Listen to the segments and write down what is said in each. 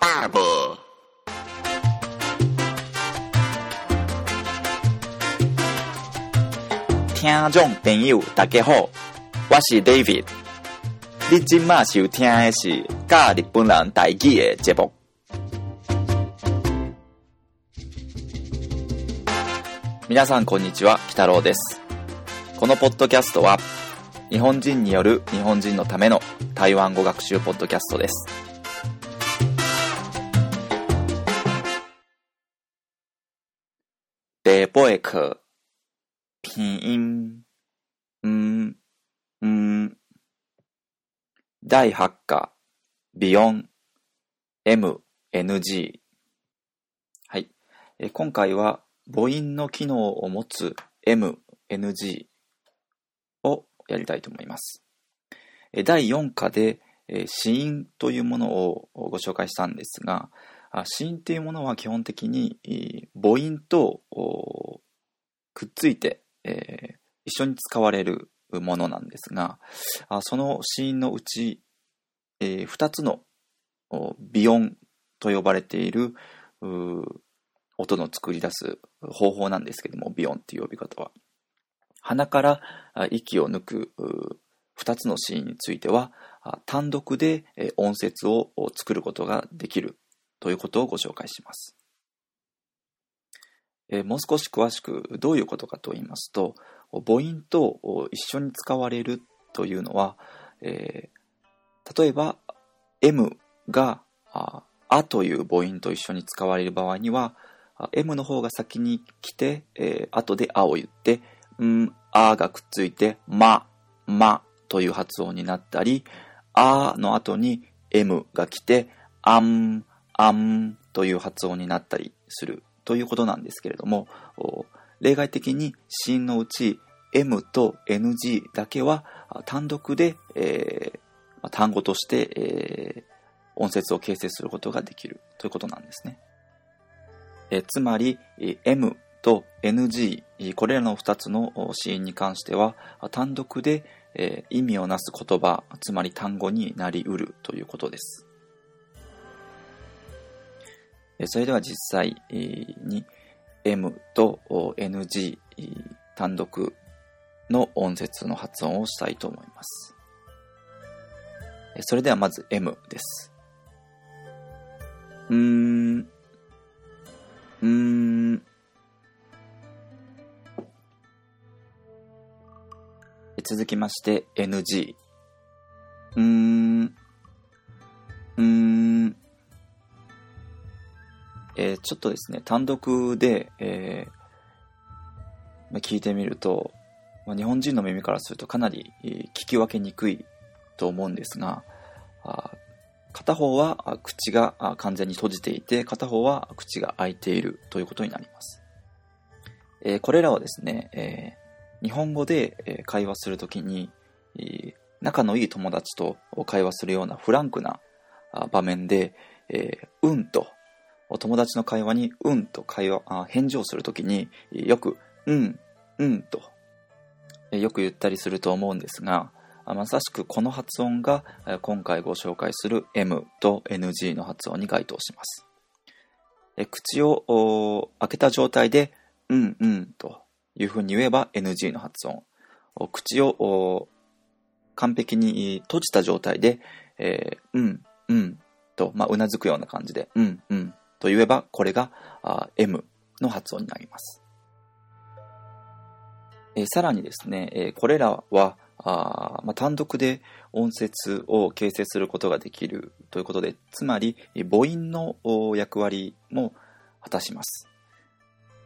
barber. 听众朋友，大家好，我是 David。你今麦收听的是教日本人台语的节目。皆さんこんにちは、北郎です。このポッドキャストは、日本人による日本人のための台湾語学習ポッドキャストです。第八课拼音、ん、ん、第8課、ビヨン、M、NG。はい。え今回は母音の機能を持つ M、NG をやりたいと思います。え第4課で、えー子音というものをご紹介したんですが、子音というものは基本的に母音とくっついて、えー一緒に使われるものなんですが、その子音のうち、え2つの微音と呼ばれている音の作り出す方法なんですけども、微音っていう呼び方は。鼻から息を抜く2つの子音については、単独で音節を作ることができるということをご紹介します。えーもう少し詳しくどういうことかと言いますと、母音と一緒に使われるというのは、えー例えば M がああという母音と一緒に使われる場合には、M の方が先に来て、えー後であを言って、ん、あがくっついて、ま、まという発音になったり、あの後に M が来て、あん、あんという発音になったりするということなんですけれども、例外的に子音のうち M と NG だけは単独で、えー単語として、えー音節を形成することができるということなんですね。えつまり、M と NG、これらの2つのお子音に関しては、単独で、えー意味をなす言葉、つまり単語になりうるということです。それでは実際に M と NG 単独の音節の発音をしたいと思います。それではまず M です。うーん、うーん。続きまして NG。うーん、ちょっとですね、単独で、えーまあ聞いてみると、まあ日本人の耳からするとかなり聞き分けにくいと思うんですが、あ片方は口が完全に閉じていて、片方は口が開いているということになります。えーこれらはですね、えー日本語で会話するときに、仲のいい友達と会話するようなフランクな場面で、えーうんと、お友達の会話にうんと会話、あ返事をするときによくうん、うんと、よく言ったりすると思うんですが、まさしくこの発音が今回ご紹介する M と NG の発音に該当します。口を開けた状態で、うんうんというふうに言えば NG の発音。口を完璧に閉じた状態で、えーうんうんと、まあ、うなずくような感じで、うんうんと言えば、これがあ M の発音になります。えーさらにですね、えーこれらは、あまあ、単独で音節を形成することができるということで、つまり母音の役割も果たします。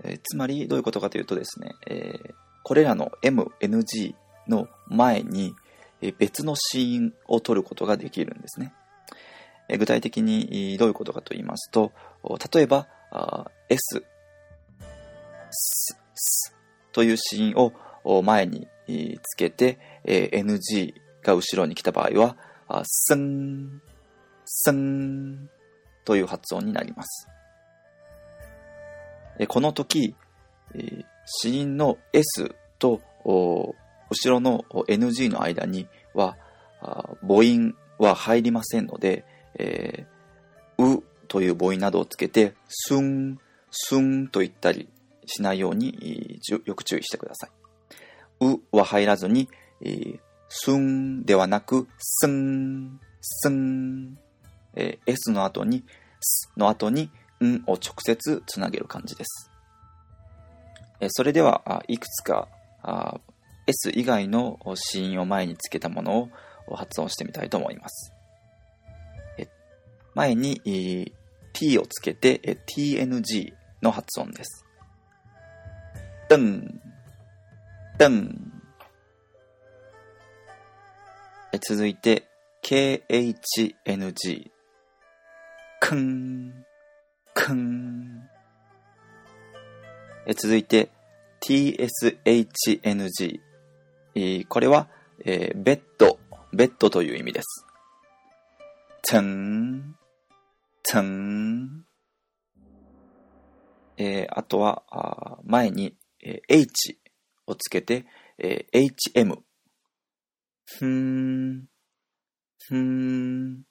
えーつまりどういうことかというとですね、えーこれらの M、NG の前に別の子音を取ることができるんですね。具体的にどういうことかと言いますと、例えば、S、S、S という子音を前につけて、NG が後ろに来た場合は、あすん、すんという発音になります。この時、えー子音の S と後ろの NG の間には母音は入りませんので、えーうという母音などをつけて、すん、すんと言ったりしないようによく注意してください。うは入らずに、すんではなく、すん、すん、えー、S の後に、すの後に、んを直接つなげる感じです。えー、それでは、いくつか S 以外の子音を前につけたものを発音してみたいと思います。前に t をつけて tng の発音です。噔、噔。続いて、khng。くん、くん。続いて、tshng。これは、えー、ベッド、ベッドという意味です。つん、つん。えー、あとは、あ前に、えー、h をつけて、えー、hm。ふーん、ふーん。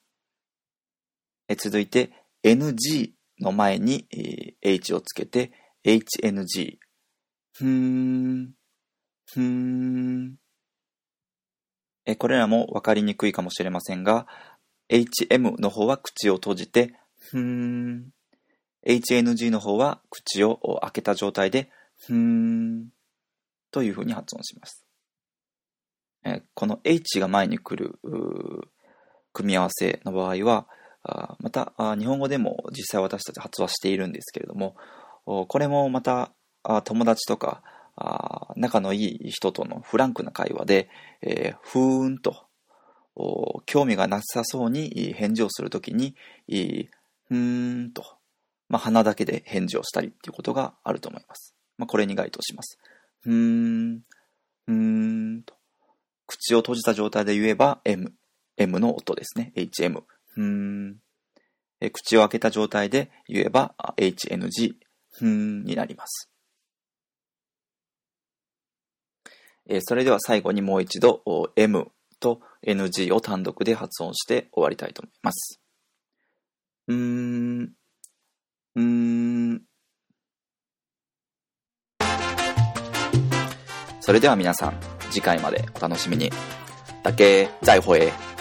えー、続いて、ng の前に、えー、h をつけて、hng。ふーん、ふーん。えこれらも分かりにくいかもしれませんが、hm の方は口を閉じて、ふーん。hng の方は口を開けた状態で、ふーん。というふうに発音します。えこの h が前に来る組み合わせの場合は、あまたあ日本語でも実際私たち発話しているんですけれども、これもまたあ友達とかあ仲のいい人とのフランクな会話で、えー、ふーんと興味がなさそうに返事をするときに、ふーんと、まあ、鼻だけで返事をしたりっていうことがあると思います。まあ、これに該当します。ふーん、ふーんと。口を閉じた状態で言えば M、M の音ですね。HM、ふーん。え口を開けた状態で言えば HNG、ふーんになります。えそれでは最後にもう一度 M と NG を単独で発音して終わりたいと思います。うん、うん。それでは皆さん、次回までお楽しみに。だけ、再会。